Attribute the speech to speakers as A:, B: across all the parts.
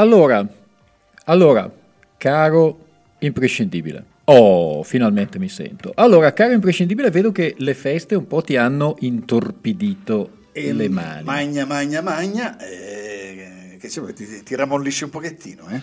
A: Allora, allora, caro imprescindibile. Oh, finalmente mi sento. Allora, caro imprescindibile, vedo che le feste un po' ti hanno intorpidito e le mani.
B: Magna, magna, magna, eh, che ci vuoi, ti, ti ramollisci un pochettino, eh?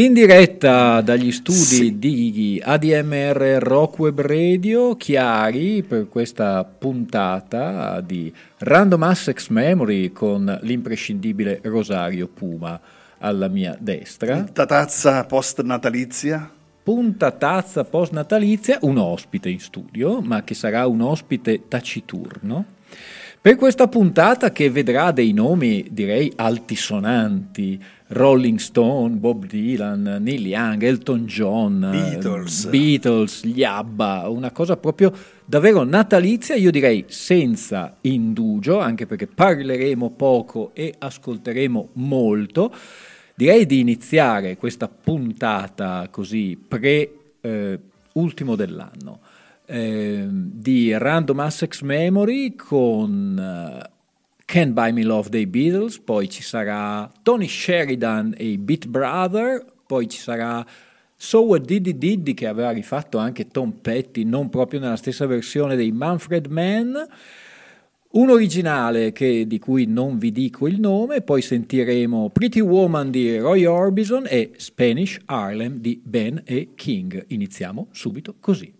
A: In diretta dagli studi sì. di ADMR Rock Web Radio, Chiari, per questa puntata di Random Access Memory con l'imprescindibile Rosario Puma alla mia destra.
B: Punta tazza post natalizia.
A: Punta tazza post natalizia, un ospite in studio, ma che sarà un ospite taciturno. Per questa puntata che vedrà dei nomi, direi, altisonanti, Rolling Stone, Bob Dylan, Neil Young, Elton John,
B: Beatles,
A: Beatles gli ABBA, una cosa proprio davvero natalizia, io direi senza indugio, anche perché parleremo poco e ascolteremo molto. Direi di iniziare questa puntata così pre eh, dell'anno eh, di Random Access Memory con uh, Can't Buy Me Love dei Beatles, poi ci sarà Tony Sheridan e i Beat Brother, poi ci sarà So What Diddy Diddy che aveva rifatto anche Tom Petty, non proprio nella stessa versione dei Manfred Mann. Un originale che, di cui non vi dico il nome, poi sentiremo Pretty Woman di Roy Orbison e Spanish Harlem di Ben e King. Iniziamo subito così.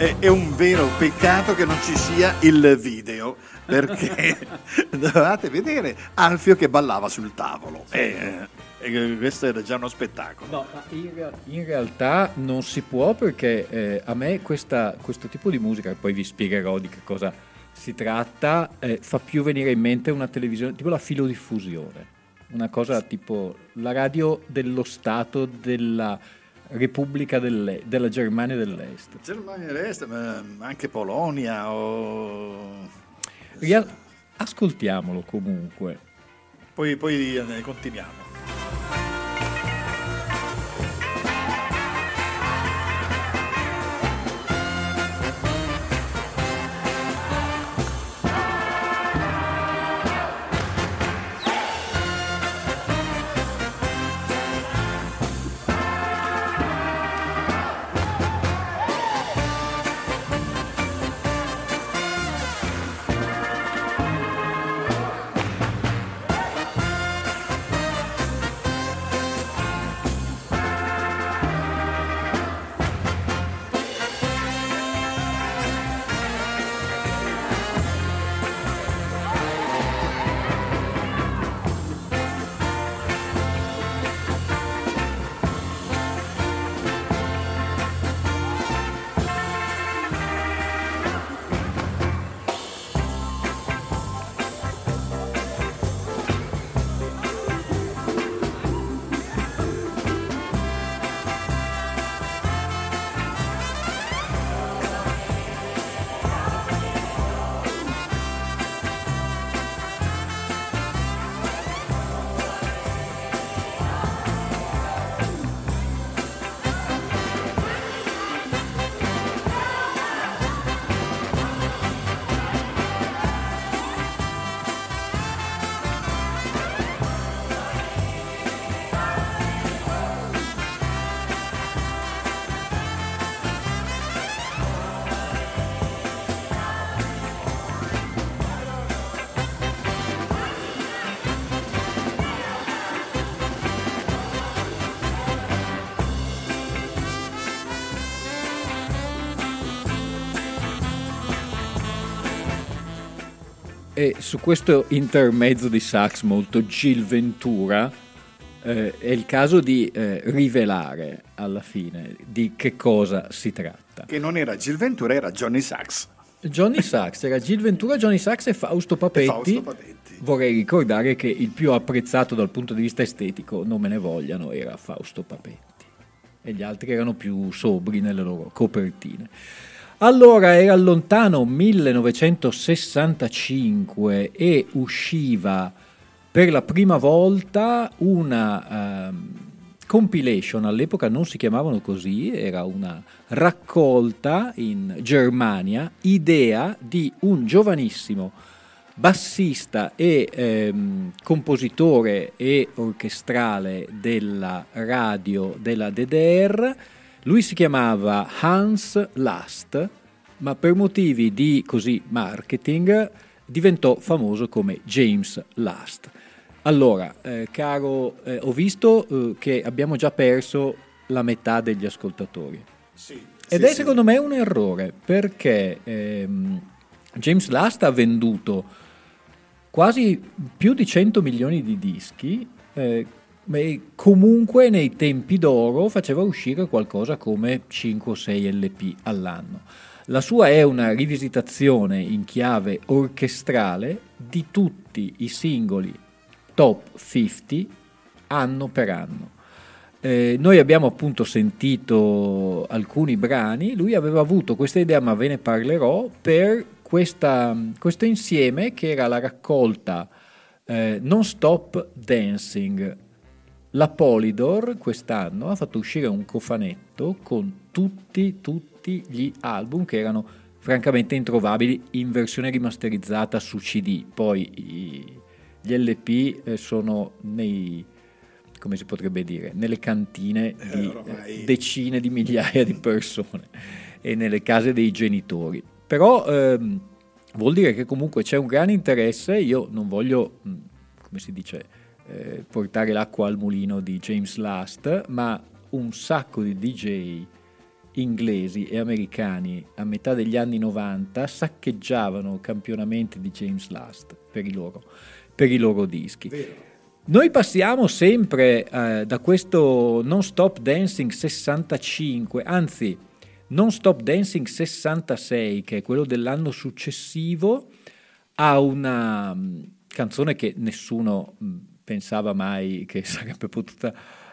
B: È, è, un vero peccato che non ci sia il video, perché dovevate vedere Alfio che ballava sul tavolo. E, e questo era già uno spettacolo.
A: No, in, in, realtà non si può perché eh, a me questa, questo tipo di musica, poi vi spiegherò di che cosa si tratta, eh, fa più venire in mente una televisione, tipo la filodiffusione. Una cosa tipo la radio dello Stato della Repubblica della Germania dell'Est.
B: Germania dell'Est, ma anche Polonia o...
A: Ria- ascoltiamolo comunque.
B: Poi, poi eh, continuiamo.
A: E su questo intermezzo di sax molto Gil Ventura eh, è il caso di eh, rivelare alla fine di che cosa si tratta.
B: Che non era Gil Ventura, era Johnny Sax.
A: Johnny Sax, era Gil Ventura, Johnny Sax e Fausto Papetti. E Fausto Papetti. Vorrei ricordare che il più apprezzato dal punto di vista estetico, non me ne vogliano, era Fausto Papetti. E gli altri erano più sobri nelle loro copertine. Allora era lontano 1965 e usciva per la prima volta una uh, compilation, all'epoca non si chiamavano così, era una raccolta in Germania, idea di un giovanissimo bassista e ehm, compositore e orchestrale della radio della DDR. Lui si chiamava Hans Last, ma per motivi di così marketing diventò famoso come James Last. Allora, eh, caro, eh, ho visto eh, che abbiamo già perso la metà degli ascoltatori.
B: Sì,
A: Ed
B: sì,
A: è secondo me un errore perché ehm, James Last ha venduto quasi più di 100 milioni di dischi, eh, e comunque nei tempi d'oro faceva uscire qualcosa come 5 o 6 LP all'anno. La sua è una rivisitazione in chiave orchestrale di tutti i singoli top 50 anno per anno. Eh, noi abbiamo appunto sentito alcuni brani, lui aveva avuto questa idea, ma ve ne parlerò, per questa, questo insieme che era la raccolta eh, Non Stop Dancing. La Polydor quest'anno ha fatto uscire un cofanetto con tutti, tutti gli album che erano francamente introvabili in versione rimasterizzata su CD. Poi i, gli LP eh, sono nei, come si potrebbe dire, nelle cantine di eh, decine di migliaia di persone e nelle case dei genitori. Però ehm, vuol dire che comunque c'è un gran interesse, io non voglio, mm, come si dice, eh, portare l'acqua al mulino di James Last, ma un sacco di DJ inglesi e americani a metà degli anni 90 saccheggiavano campionamenti di James Last per i loro per i loro dischi.
B: Vero.
A: Noi passiamo sempre eh, da questo Non Stop Dancing 65, anzi Non Stop Dancing 66, che è quello dell'anno successivo, a una um, canzone che nessuno um, pensava mai che sarebbe potuta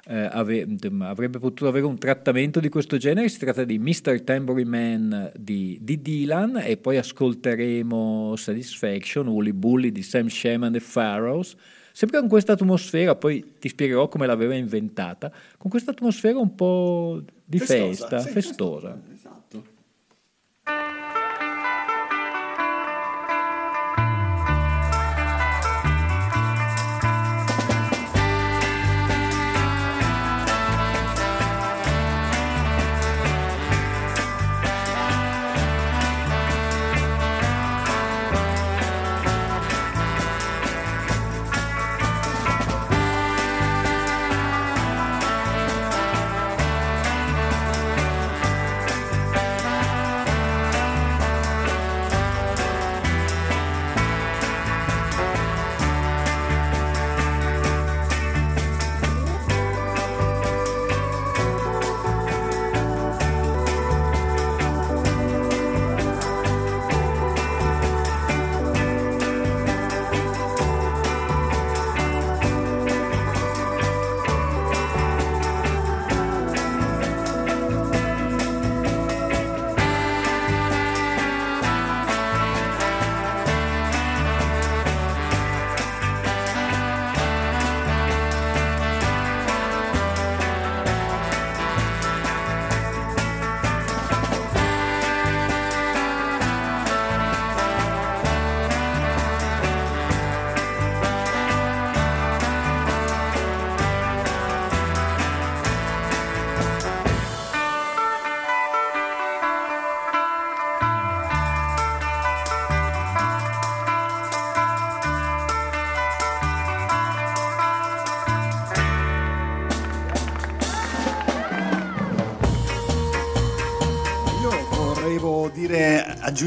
A: eh, ave- avrebbe potuto avere un trattamento di questo genere. Si tratta di Mr. Tambourine Man di, di Dylan e poi ascolteremo Satisfaction, Woolly Bully di Sam Shaman e Pharaohs. Sempre con questa atmosfera, poi ti spiegherò come l'aveva inventata, con questa atmosfera un po' di festosa, festa, sì, festosa. festosa.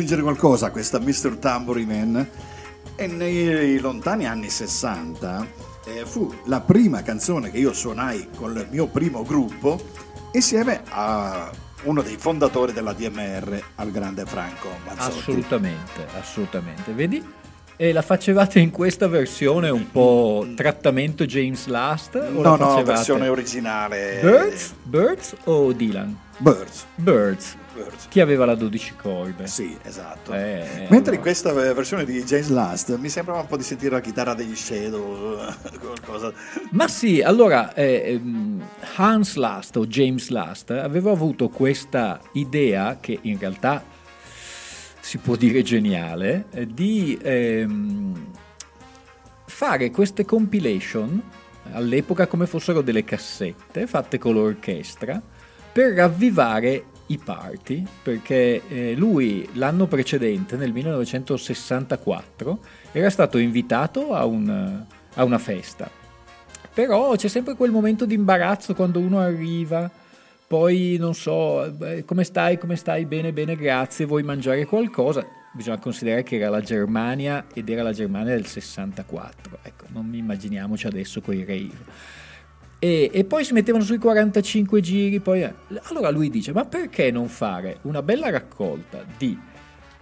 B: Aggiungere qualcosa a questa Mr. Tambourine Man E nei lontani anni 60 eh, fu la prima canzone che io suonai con il mio primo gruppo insieme a uno dei fondatori della DMR, al grande Franco Mazzotti.
A: Assolutamente, assolutamente. Vedi? E la facevate in questa versione un po' trattamento James Last?
B: No,
A: la
B: no, versione originale.
A: Birds? Birds o Dylan?
B: Birds.
A: Birds.
B: Birds.
A: Chi aveva la 12 corde?
B: Sì, esatto.
A: Eh,
B: Mentre
A: allora.
B: in questa versione di James Last mi sembrava un po' di sentire la chitarra degli Shadow, qualcosa.
A: Ma sì, allora eh, ehm, Hans Last o James Last aveva avuto questa idea che in realtà si può dire geniale eh, di ehm, fare queste compilation all'epoca come fossero delle cassette fatte con l'orchestra per ravvivare i party perché eh, lui l'anno precedente nel 1964 era stato invitato a, un- a una festa però c'è sempre quel momento di imbarazzo quando uno arriva, poi non so, eh, come stai, come stai, bene, bene, grazie, vuoi mangiare qualcosa? Bisogna considerare che era la Germania ed era la Germania del 64, ecco, non immaginiamoci adesso quei rave. E, e poi si mettevano sui 45 giri, poi... eh, Allora lui dice, ma perché non fare una bella raccolta di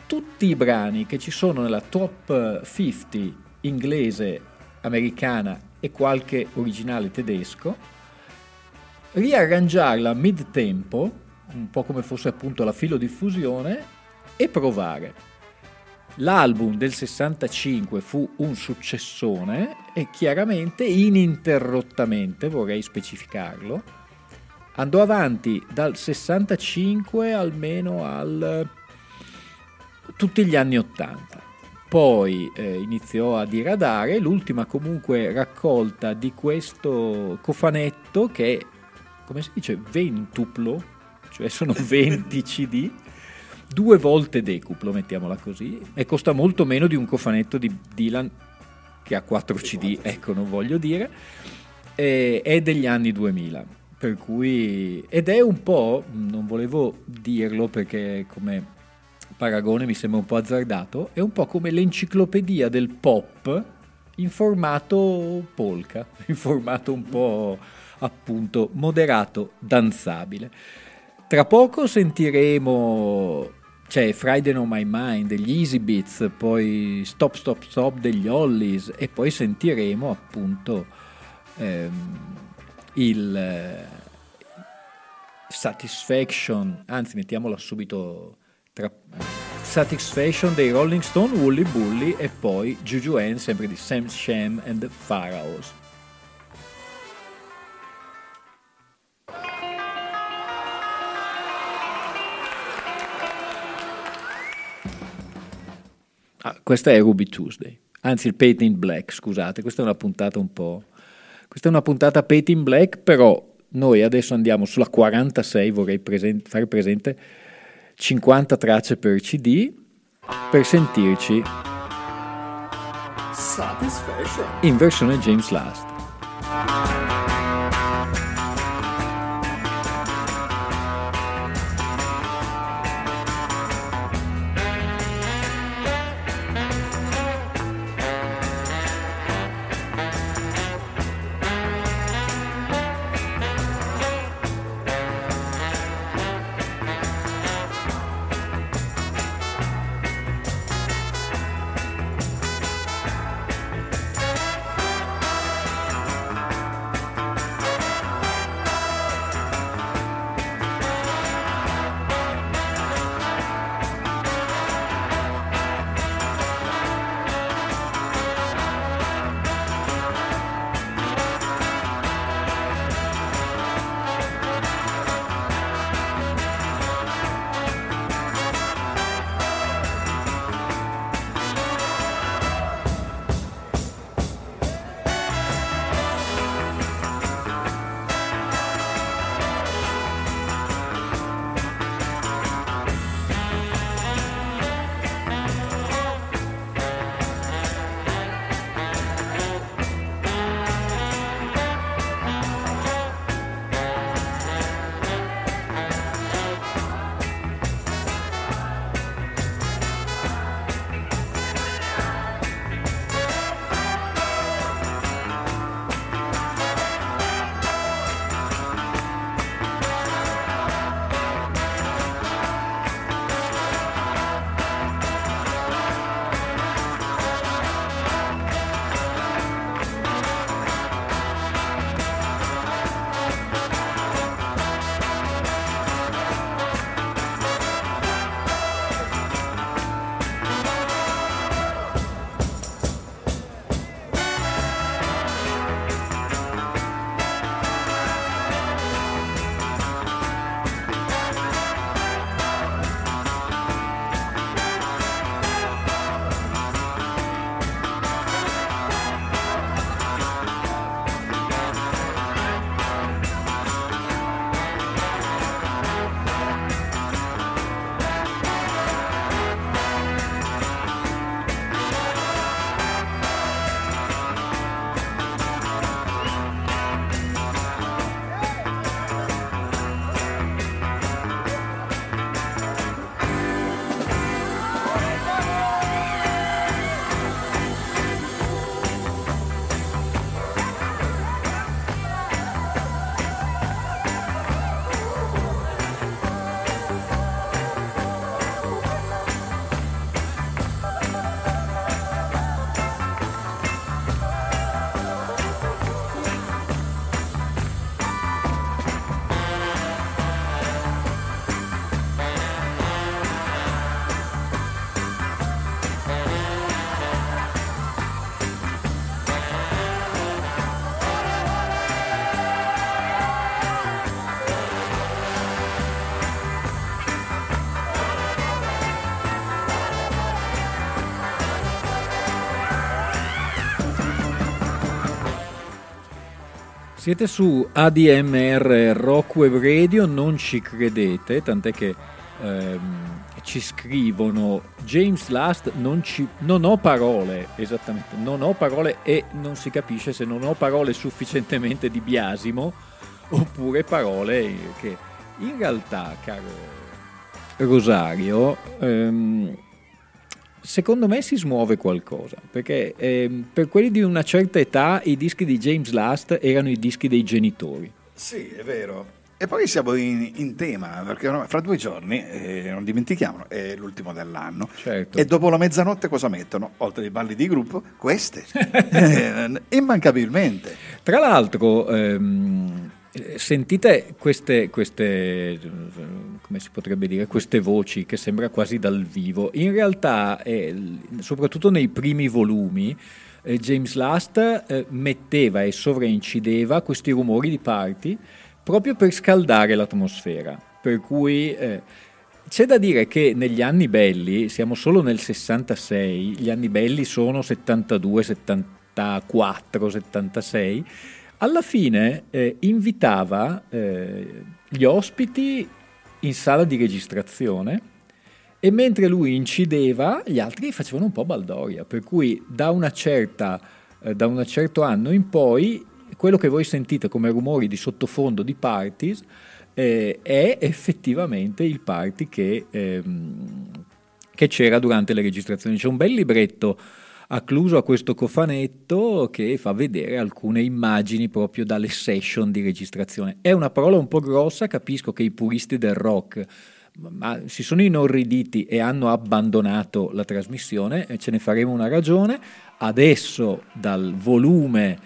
A: tutti i brani che ci sono nella top 50 inglese, americana e qualche originale tedesco, riarrangiarla mid tempo, un po' come fosse appunto la filodiffusione, e provare. L'album del 65 fu un successone e chiaramente, ininterrottamente, vorrei specificarlo, andò avanti dal 65 almeno al tutti gli anni 80. Poi eh, iniziò a diradare, l'ultima comunque raccolta di questo cofanetto che, come si dice, ventuplo, cioè sono 20 CD, due volte decuplo, mettiamola così, e costa molto meno di un cofanetto di Dylan che ha 4 CD, ecco, non voglio dire, e- è degli anni 2000. Per cui, ed è un po', non volevo dirlo perché come paragone mi sembra un po' azzardato, è un po' come l'enciclopedia del pop in formato polka, in formato un po' appunto moderato, danzabile. Tra poco sentiremo c'è Friday on My Mind degli Easy Beats, poi Stop Stop Stop degli Hollies e poi sentiremo appunto ehm, il eh, Satisfaction, anzi mettiamola subito tra Satisfaction dei Rolling Stone, Woolly Bully e poi Juju N sempre di Sam Sham and the Pharaohs. Ah, questa è Ruby Tuesday, anzi il Paint in Black, scusate, questa è una puntata un po'... Questa è una puntata Paint in Black, però noi adesso andiamo sulla 46, vorrei presen- fare presente 50 tracce per CD per sentirci. In versione James Last. Siete su ADMR Rock Radio, non ci credete, tant'è che ehm, ci scrivono James Last non, ci, non ho parole, esattamente, non ho parole e non si capisce se non ho parole sufficientemente di biasimo oppure parole che in realtà, caro Rosario, ehm, secondo me si smuove qualcosa, perché eh, per quelli di una certa età i dischi di James Last erano i dischi dei genitori.
B: Sì, è vero. E poi siamo in, in tema, perché fra due giorni, eh, non dimentichiamolo, è l'ultimo dell'anno.
A: Certo.
B: E dopo la mezzanotte cosa mettono? Oltre ai balli di gruppo, queste. eh, immancabilmente.
A: Tra l'altro... Ehm, sentite queste, queste, dire, queste voci che sembra quasi dal vivo. In realtà, eh, soprattutto nei primi volumi, eh, James Last eh, metteva e sovraincideva questi rumori di party proprio per scaldare l'atmosfera. Per cui eh, c'è da dire che negli anni belli, siamo solo nel 66, gli anni belli sono 72, 74, 76, alla fine eh, invitava eh, gli ospiti in sala di registrazione e mentre lui incideva gli altri facevano un po' baldoria, per cui da, certa, eh, da un certo anno in poi quello che voi sentite come rumori di sottofondo di parties eh, è effettivamente il party che, ehm, che, c'era durante le registrazioni. C'è un bel libretto accluso a questo cofanetto che fa vedere alcune immagini proprio dalle session di registrazione. È una parola un po' grossa, capisco che i puristi del rock ma si sono inorriditi e hanno abbandonato la trasmissione, ce ne faremo una ragione. Adesso dal volume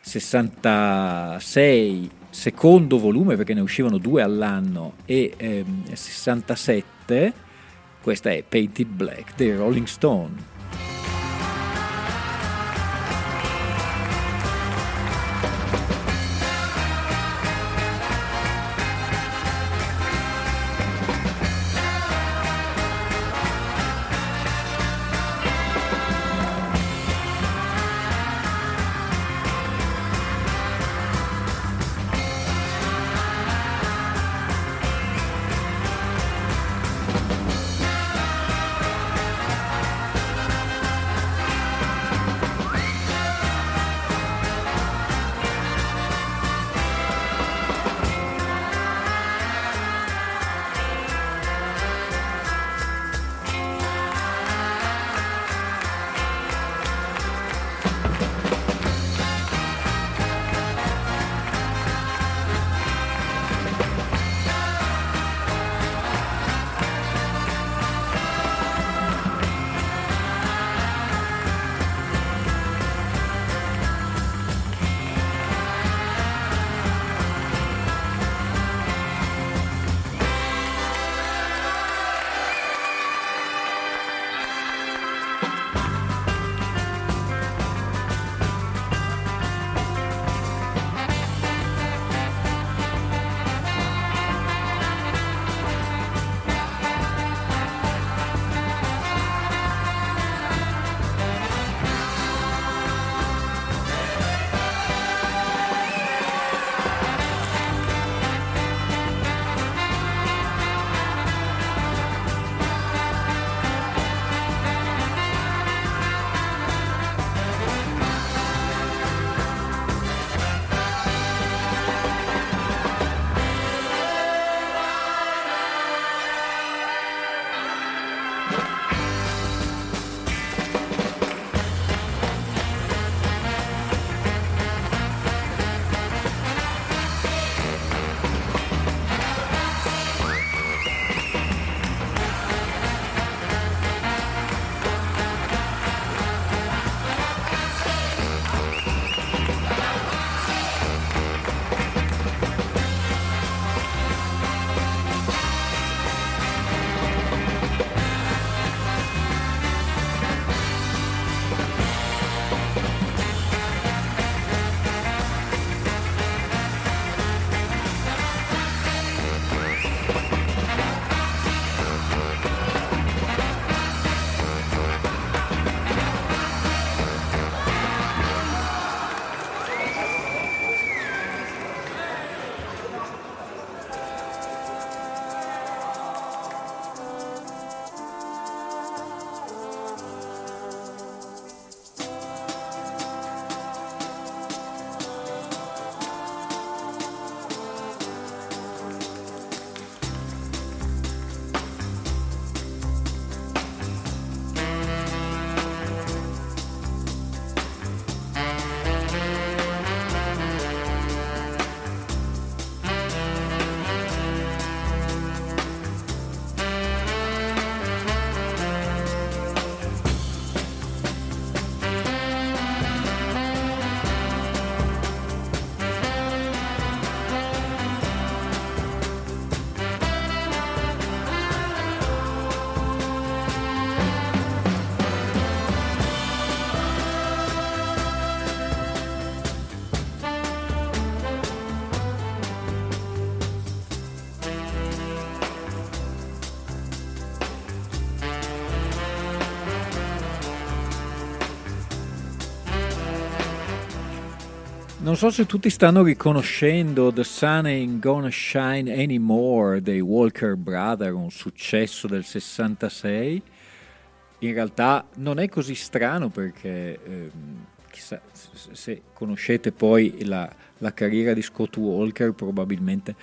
A: 66 secondo volume perché ne uscivano due all'anno e ehm, 67 questa è Painted Black dei Rolling Stone Non so se tutti stanno riconoscendo The Sun Ain't Gonna Shine Anymore dei Walker Brother, un successo del 66. In realtà non è così strano perché eh, chissà se conoscete poi la, la carriera di Scott Walker probabilmente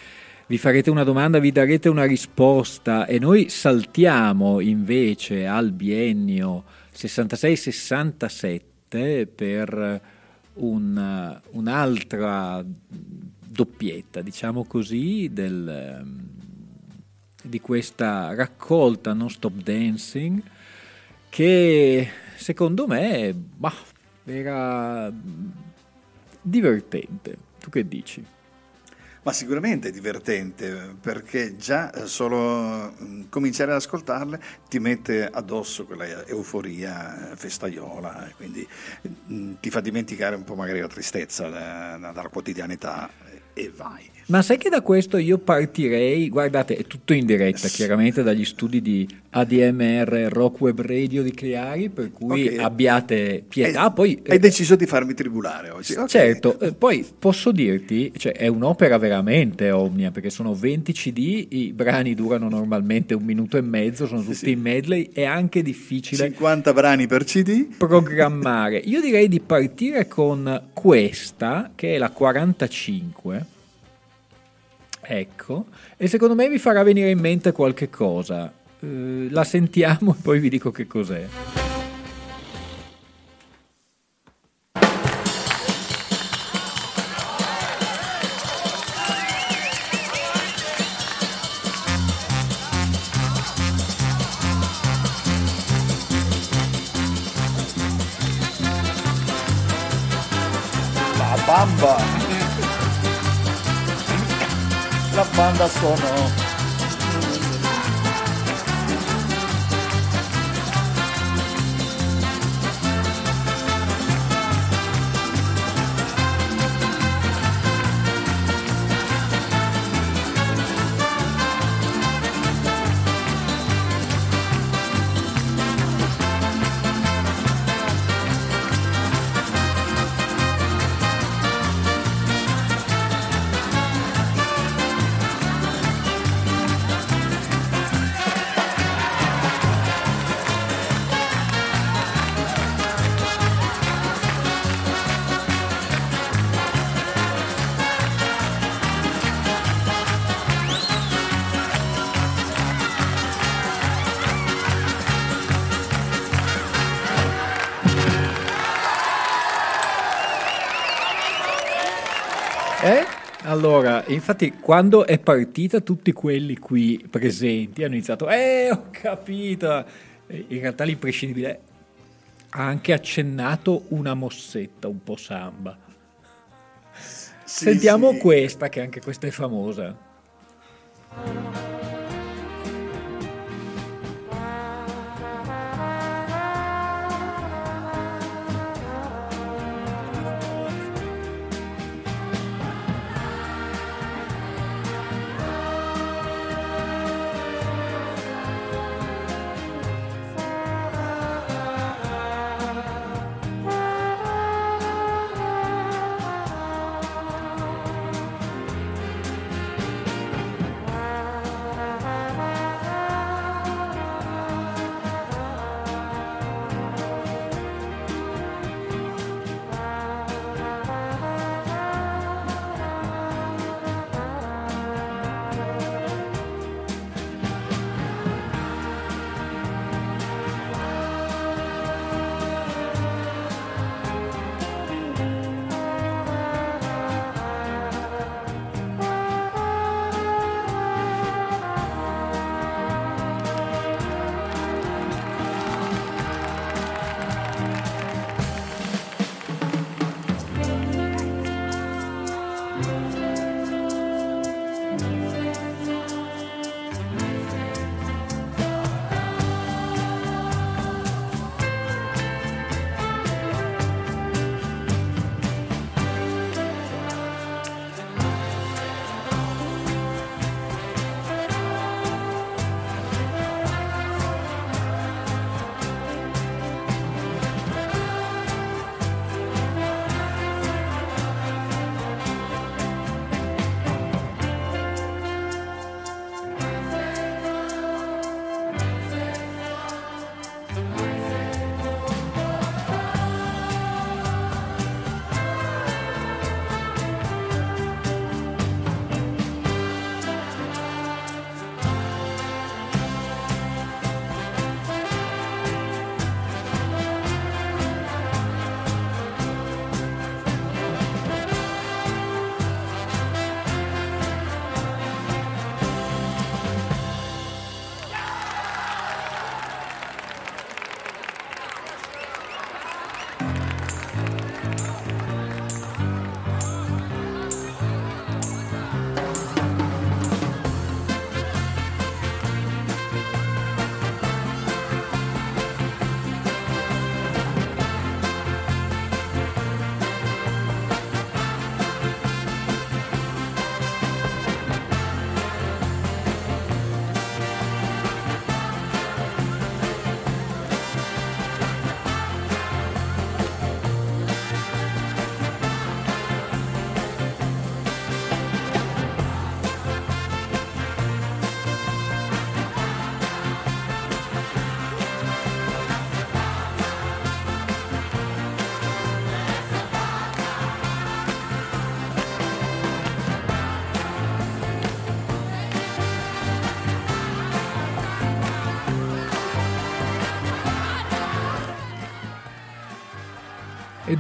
A: vi farete una domanda, vi darete una risposta e noi saltiamo invece al biennio 66-67 per un, un'altra doppietta, diciamo così, del, di questa raccolta Non Stop Dancing che secondo me bah, era divertente. Tu che dici?
B: Ma sicuramente è divertente perché già eh, solo mm, cominciare ad ascoltarle ti mette addosso quella euforia eh, festaiola, quindi mm, ti fa dimenticare un po' magari la tristezza dalla quotidianità e vai.
A: Ma sai che da questo io partirei, guardate, è tutto in diretta, chiaramente dagli studi di ADMR Rock Web Radio di Chiari, per cui okay. abbiate pietà.
B: Hai,
A: poi,
B: hai eh, deciso di farmi tribulare oggi. Okay.
A: Certo, eh, poi posso dirti, cioè, è un'opera veramente omnia, perché sono 20 CD, i brani durano normalmente un minuto e mezzo, sono tutti sì, sì. in medley, è anche difficile...
B: 50 brani per CD?
A: Programmare. Io direi di partire con questa, che è la 45 Ecco, e secondo me vi farà venire in mente qualche cosa. Eh, la sentiamo e poi vi dico che cos'è.
B: La banda sono
A: Allora, infatti, quando è partita, tutti quelli qui presenti hanno iniziato, eh, ho capito. In realtà l'imprescindibile ha anche accennato una mossetta un po' samba. Sì, Sentiamo sì. questa, che anche questa è famosa.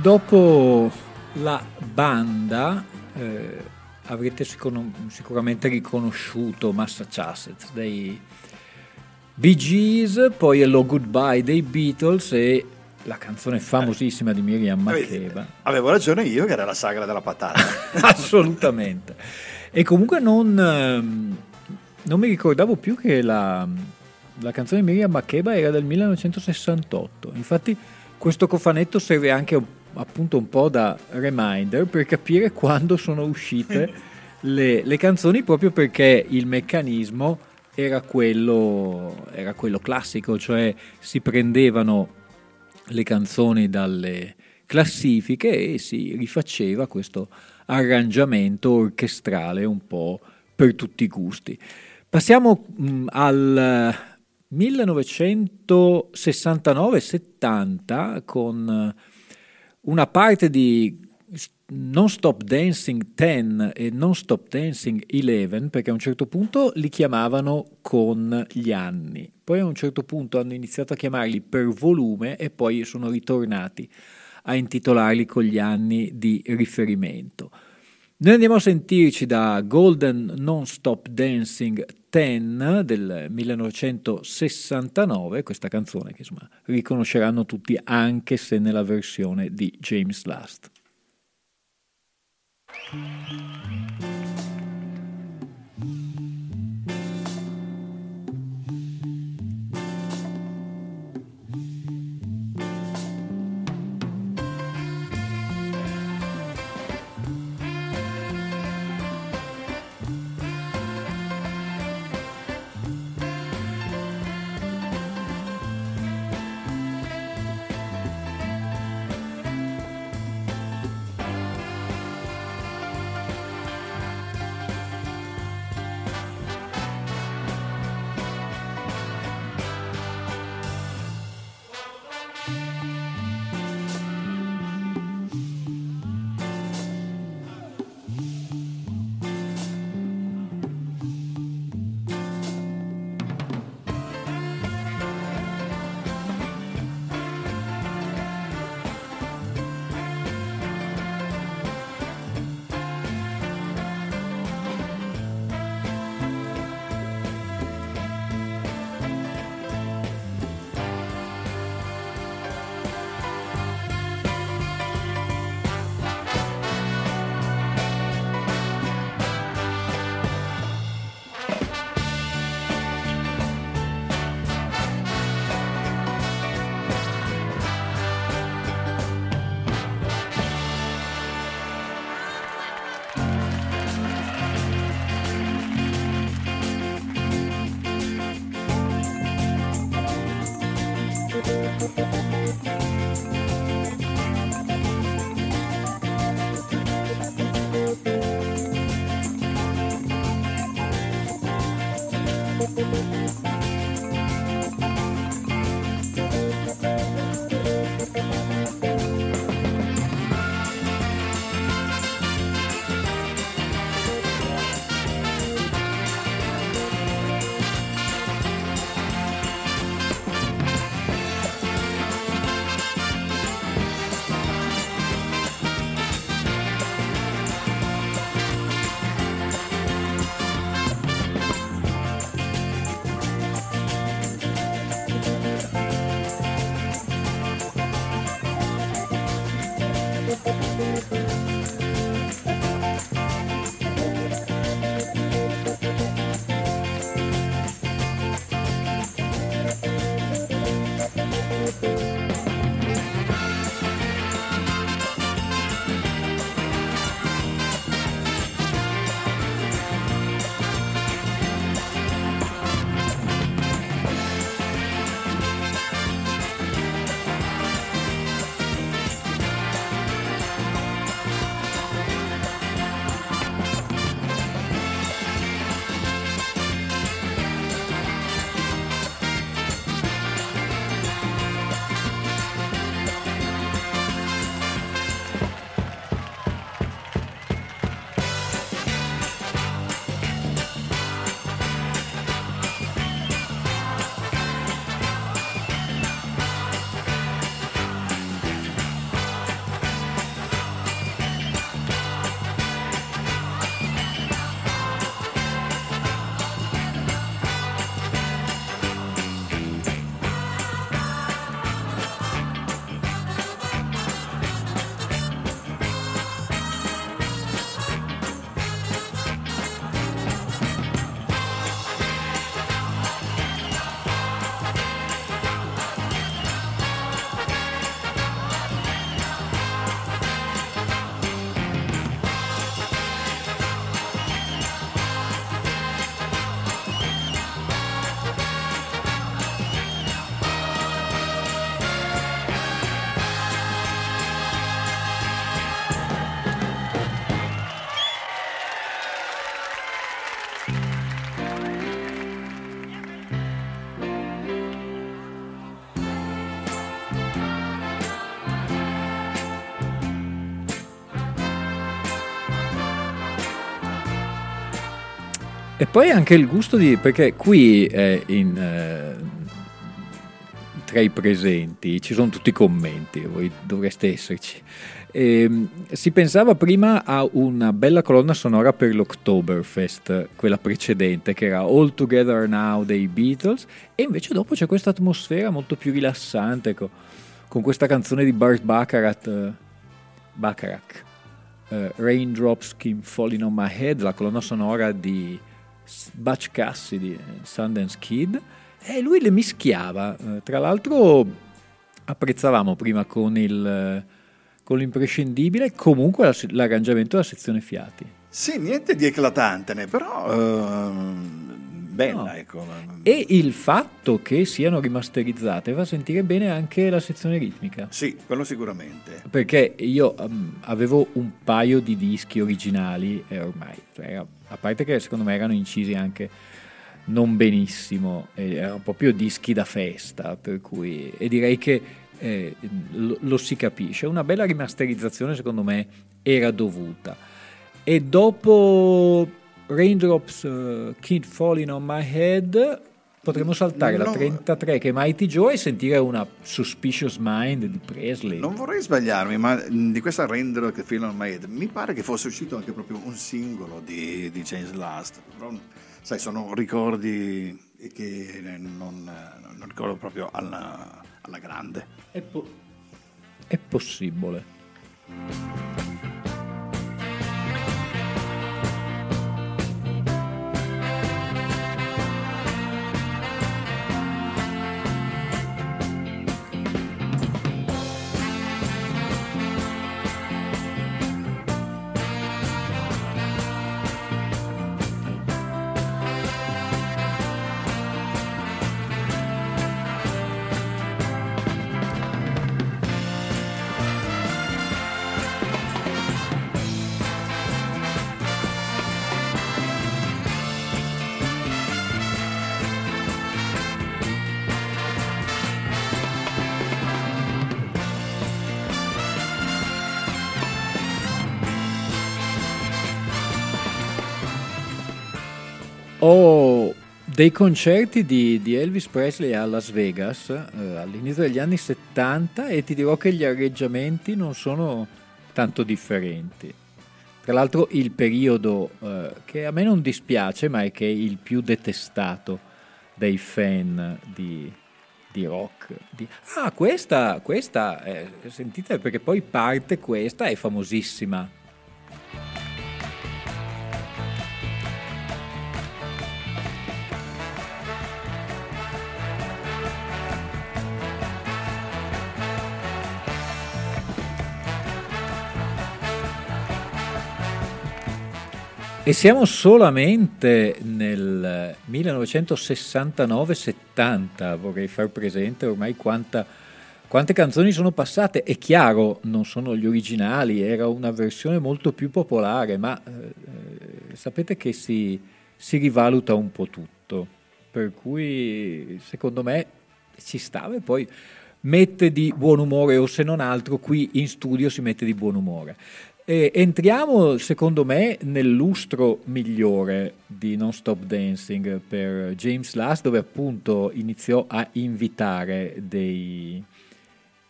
A: Dopo la banda eh, avrete sicur- sicuramente riconosciuto Massachusetts dei Bee Gees, poi Hello Goodbye dei Beatles e la canzone famosissima di Miriam Makeba.
B: Avevo ragione io che era la sagra della patata.
A: Assolutamente. E comunque non, ehm, non, mi ricordavo più che la, la canzone di Miriam Makeba era del 1968. Infatti questo cofanetto serve anche appunto un po' da reminder per capire quando sono uscite le, le canzoni proprio perché il meccanismo era quello, era quello classico, cioè si prendevano le canzoni dalle classifiche e si rifaceva questo arrangiamento orchestrale un po' per tutti i gusti. Passiamo mh, al 1969-70 con una parte di Non Stop Dancing 10 e Non Stop Dancing 11 perché a un certo punto li chiamavano con gli anni, poi a un certo punto hanno iniziato a chiamarli per volume e poi sono ritornati a intitolarli con gli anni di riferimento. Noi andiamo a sentirci da Golden Non Stop Dancing 10 del 1969, questa canzone che insomma riconosceranno tutti anche se nella versione di James Last. E poi anche il gusto di... perché qui in, eh, tra i presenti ci sono tutti i commenti, voi dovreste esserci. E, ehm, si pensava prima a una bella colonna sonora per l'Oktoberfest, quella precedente, che era All Together Now dei Beatles, e invece dopo c'è questa atmosfera molto più rilassante, ecco, con questa canzone di Bart Baccarat, uh, Bacharach, uh, Raindrops Keep Falling on My Head, la colonna sonora di Butch Cassidy, Sundance Kid, e lui le mischiava. Tra l'altro apprezzavamo prima con il con l'imprescindibile, comunque l'arrangiamento della sezione fiati.
B: Sì, niente di eclatante, però uh, bella, no. ecco.
A: E il fatto che siano rimasterizzate fa sentire bene anche la sezione ritmica.
B: Sì, quello sicuramente.
A: Perché io um, avevo un paio di dischi originali e ormai, cioè, a parte che secondo me erano incisi anche non benissimo, erano proprio dischi da festa, per cui, e direi che eh, lo, lo, si capisce. Una bella rimasterizzazione secondo me era dovuta. E dopo Raindrops uh, Keep Falling on My Head potremmo saltare no, la 33 che è Mighty Joe e sentire una Suspicious Mind di Presley.
B: Non vorrei sbagliarmi, ma di questa Raindrops Keep Falling on My Head mi pare che fosse uscito anche proprio un singolo di, di James Last. Però, sai, sono ricordi che non, non ricordo proprio alla alla grande.
A: È, po- è possibile. Ho dei concerti di, di, Elvis Presley a Las Vegas eh, all'inizio degli anni 70 e ti dirò che gli arrangiamenti non sono tanto differenti. Tra l'altro il periodo eh, che a me non dispiace ma è che è il più detestato dai fan di, di rock. Di... Ah, questa, questa eh, sentite perché poi parte questa, è famosissima E siamo solamente nel 1969-70, vorrei far presente ormai quanta, quante canzoni sono passate. È chiaro, non sono gli originali, era una versione molto più popolare, ma eh, sapete che si, si rivaluta un po' tutto. Per cui secondo me ci stava e poi mette di buon umore o se non altro qui in studio si mette di buon umore. E entriamo, secondo me, nel lustro migliore di Non Stop Dancing per James Last, dove appunto iniziò a invitare dei,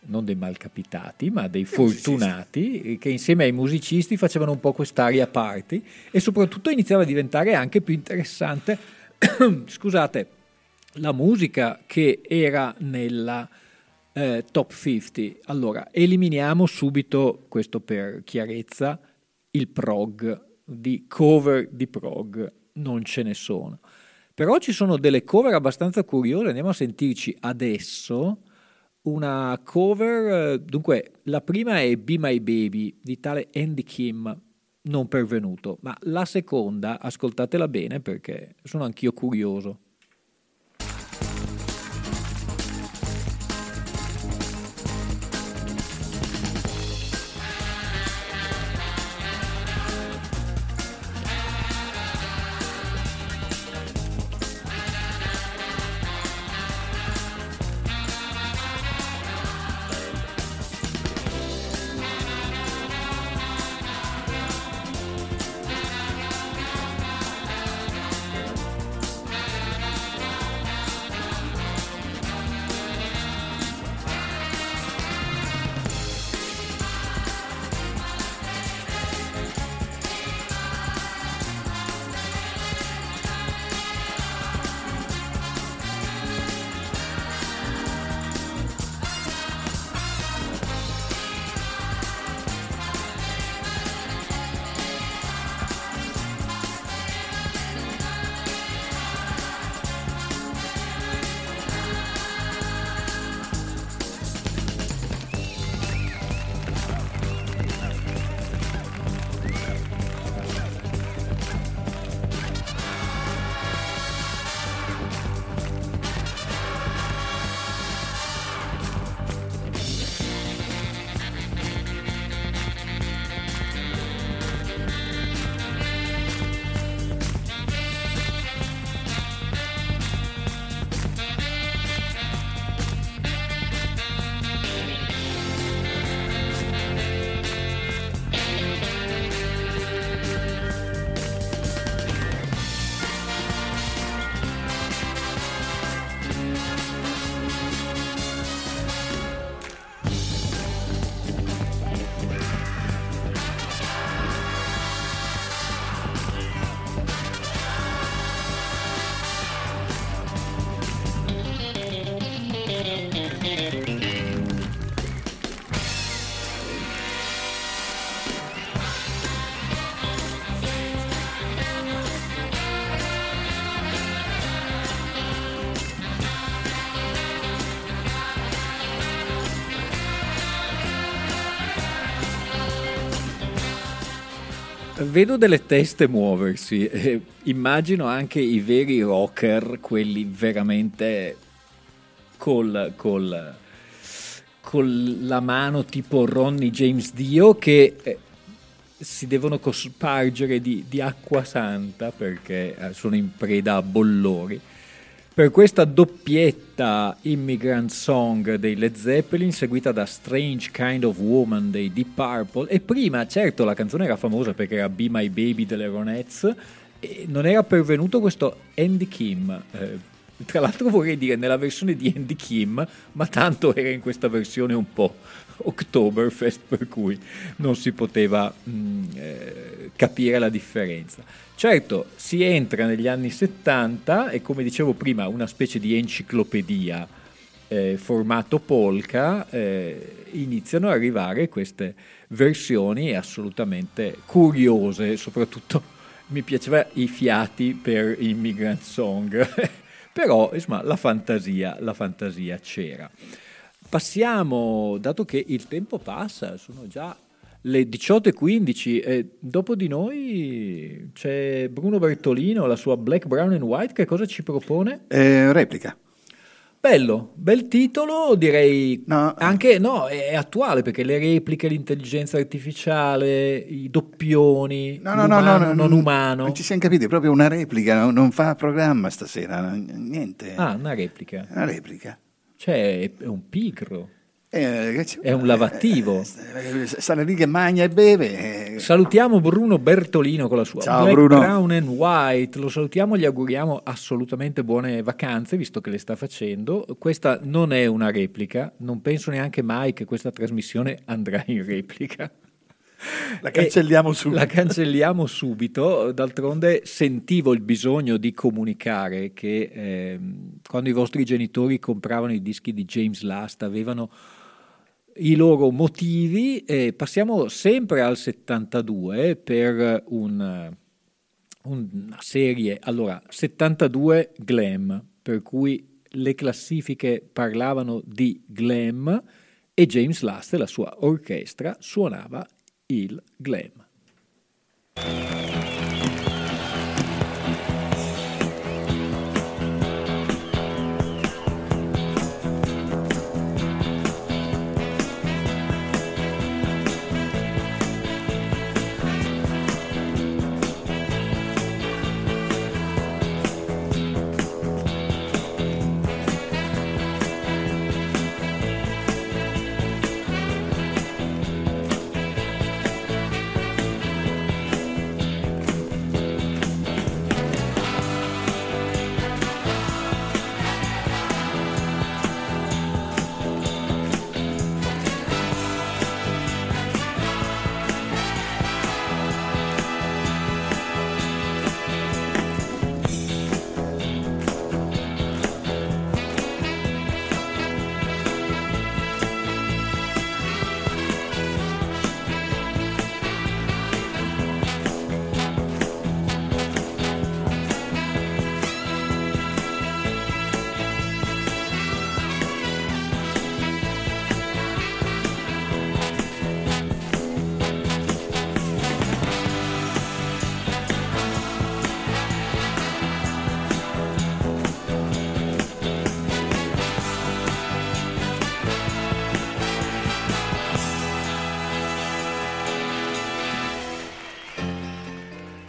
A: non dei malcapitati, ma dei fortunati che insieme ai musicisti facevano un po' quest'aria party e soprattutto iniziava a diventare anche più interessante, scusate, la musica che era nella eh, top 50. Allora, eliminiamo subito, questo per chiarezza, il prog, di cover di prog, non ce ne sono. Però ci sono delle cover abbastanza curiose, andiamo a sentirci adesso una cover, dunque la prima è Be My Baby di tale Andy Kim, non pervenuto, ma la seconda, ascoltatela bene perché sono anch'io curioso. Vedo delle teste muoversi, eh, immagino anche i veri rocker, quelli veramente col, col, con la mano tipo Ronnie James Dio che eh, si devono cospargere di, di, acqua santa perché eh, sono in preda a bollori. Per questa doppietta Immigrant Song dei Led Zeppelin, seguita da Strange Kind of Woman dei Deep Purple, e prima, certo, la canzone era famosa perché era Be My Baby delle Ronettes, e non era pervenuto questo Andy Kim. Eh, tra l'altro vorrei dire nella versione di Andy Kim, ma tanto era in questa versione un po' Oktoberfest, per cui non si poteva mh, mm, eh, capire la differenza. Certo, si entra negli anni 70 e come dicevo prima una specie di enciclopedia eh, formato polka, eh, iniziano ad arrivare queste versioni assolutamente curiose, soprattutto mi piaceva i fiati per Immigrant Song, però insomma la fantasia, la fantasia c'era. Passiamo, dato che il tempo passa, sono già le 18.15 e dopo di noi c'è Bruno Bertolino, la sua Black, Brown and White, che cosa ci propone?
B: Eh, replica.
A: Bello, bel titolo, direi no. anche no, è attuale perché le repliche, l'intelligenza artificiale, i doppioni, no, no, no, no, non umano.
B: Non ci siamo capiti, è proprio una replica, non fa programma stasera, niente.
A: Ah, una replica.
B: Una replica.
A: Cioè, è un pigro. Eh, è un lavativo.
B: Eh, sta lì che magna e beve.
A: Salutiamo Bruno Bertolino con la sua
B: Ciao, Black, Bruno.
A: Brown and White. Lo salutiamo, gli auguriamo assolutamente buone vacanze, visto che le sta facendo. Questa non è una replica, non penso neanche mai che questa trasmissione andrà in replica.
B: La cancelliamo subito.
A: La cancelliamo subito, d'altronde sentivo il bisogno di comunicare che eh, quando i vostri genitori compravano i dischi di James Last avevano i loro motivi. Eh, passiamo sempre al 72 per un, una serie, allora 72 glam, per cui le classifiche parlavano di glam e James Last e la sua orchestra suonava il glam.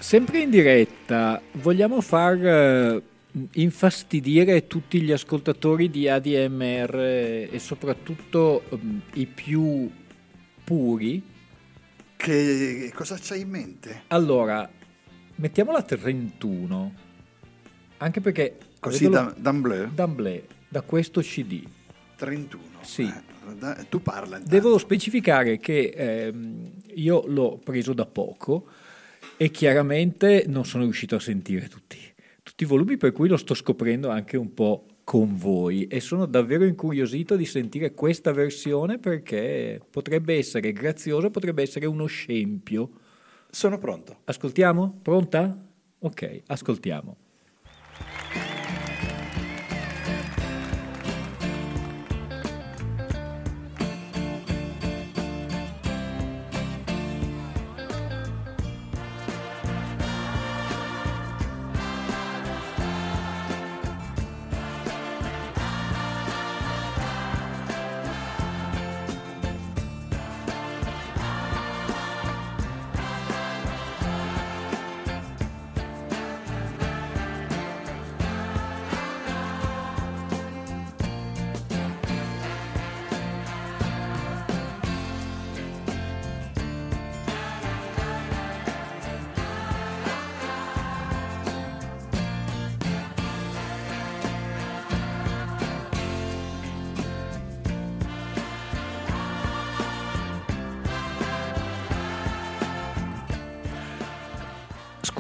A: Sempre in diretta, vogliamo far uh, infastidire tutti gli ascoltatori di ADMR e soprattutto um, i più puri?
B: Che cosa c'hai in mente?
A: Allora, mettiamola 31, anche perché...
B: Così da, d'amblè?
A: D'amblè, da questo CD.
B: 31?
A: Sì.
B: Eh, tu parla. Intanto.
A: Devo specificare che ehm, io l'ho preso da poco e chiaramente non sono riuscito a sentire tutti, tutti i volumi, per cui lo sto scoprendo anche un po' con voi e sono davvero incuriosito di sentire questa versione perché potrebbe essere graziosa, potrebbe essere uno scempio.
B: Sono pronto.
A: Ascoltiamo? Pronta? Ok, ascoltiamo.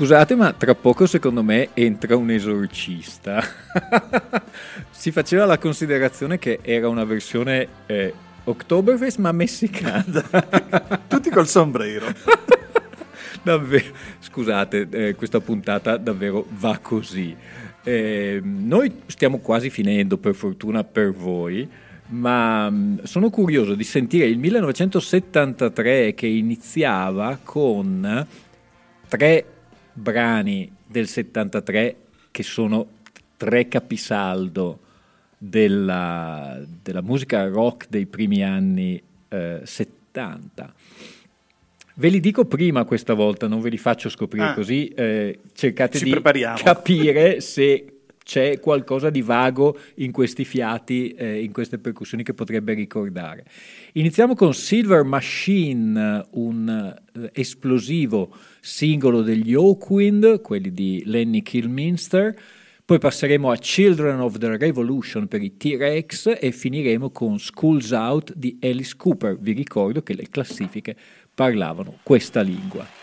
A: Scusate, ma tra poco secondo me entra un esorcista. si faceva la considerazione che era una versione eh, Oktoberfest ma messicana.
B: Tutti col sombrero.
A: davvero, scusate, eh, questa puntata davvero va così. Eh, noi stiamo quasi finendo, per fortuna per voi, ma mm, sono curioso di sentire il 1973 che iniziava con tre brani del 73 che sono tre capisaldo della, della musica rock dei primi anni eh, 70. Ve li dico prima questa volta, non ve li faccio scoprire
B: Ah.
A: così, eh, cercate di
B: prepariamo.
A: capire se c'è qualcosa di vago in questi fiati, eh, in queste percussioni che potrebbe ricordare. Iniziamo con Silver Machine, un eh, esplosivo singolo degli Oakwind, quelli di Lenny Kilminster. Poi passeremo a Children of the Revolution per i T-Rex e finiremo con Schools Out di Alice Cooper. Vi ricordo che le classifiche parlavano questa lingua.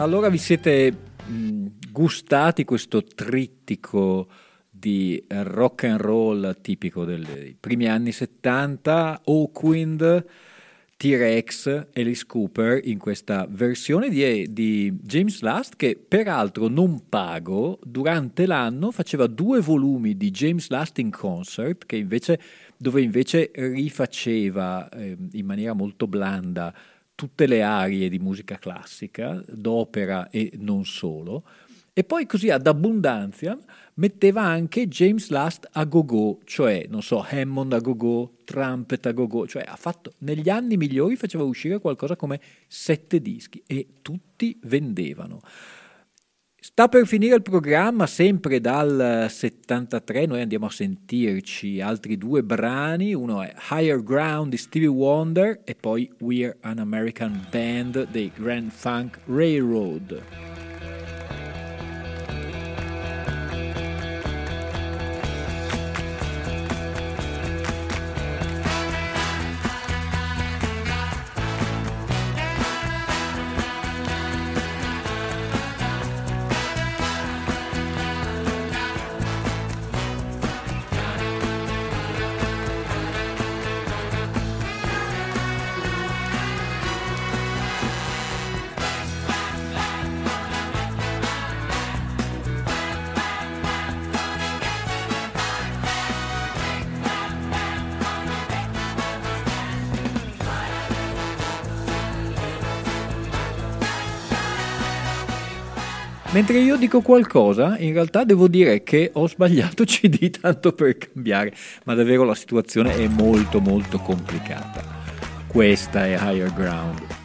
A: Allora vi siete mh, gustati questo trittico di rock and roll tipico dei primi anni 70, Hawkwind, T-Rex, Alice Cooper in questa versione di, di, James Last che peraltro non pago. Durante l'anno faceva due volumi di James Last in concert invece, dove invece rifaceva eh, in maniera molto blanda tutte le arie di musica classica, d'opera e non solo e poi così ad abbondanza metteva anche James Last a go-go, cioè, non so, Hammond a go-go, Trumpet a go-go, cioè ha fatto, negli anni migliori faceva uscire qualcosa come sette dischi e tutti vendevano. Sta per finire il programma, sempre dal 73 noi andiamo a sentirci altri due brani, uno è Higher Ground di Stevie Wonder e poi We're an American Band dei Grand Funk Railroad. Mentre io dico qualcosa, in realtà devo dire che ho sbagliato CD tanto per cambiare, ma davvero la situazione è molto molto complicata. Questa è Higher Ground.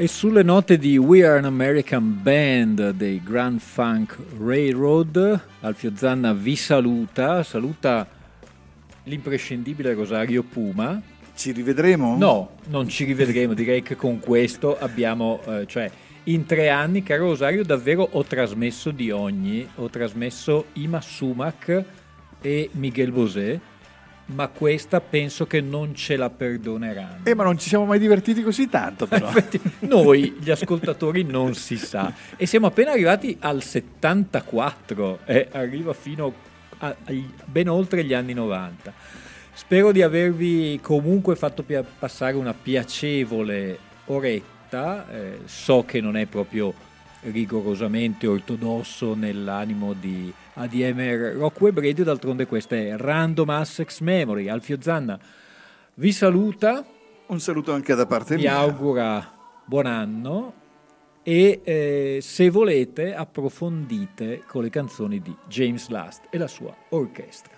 A: E sulle note di We Are an American Band dei Grand Funk Railroad, Alfio Zanna vi saluta, saluta l'imprescindibile Rosario Puma.
B: Ci rivedremo?
A: No, non ci rivedremo, direi che con questo abbiamo, eh, cioè in tre anni, caro Rosario, davvero ho trasmesso di ogni, ho trasmesso Ima Sumac e Miguel Bosé ma questa penso che non ce la perdoneranno.
B: Eh, ma non ci siamo mai divertiti così tanto, però.
A: Noi, gli ascoltatori, non si sa. E siamo appena arrivati al 74, e arriva fino a, a, ben oltre gli anni 90. Spero di avervi comunque fatto pia- passare una piacevole oretta. Eh, so che non è proprio rigorosamente ortodosso nell'animo di ADM Rock Web Radio, d'altronde questa è Random Assex Memory. Alfio Zanna vi saluta.
B: Un saluto anche da parte
A: vi
B: mia.
A: Vi augura buon anno e eh, se volete approfondite con le canzoni di James Last e la sua orchestra.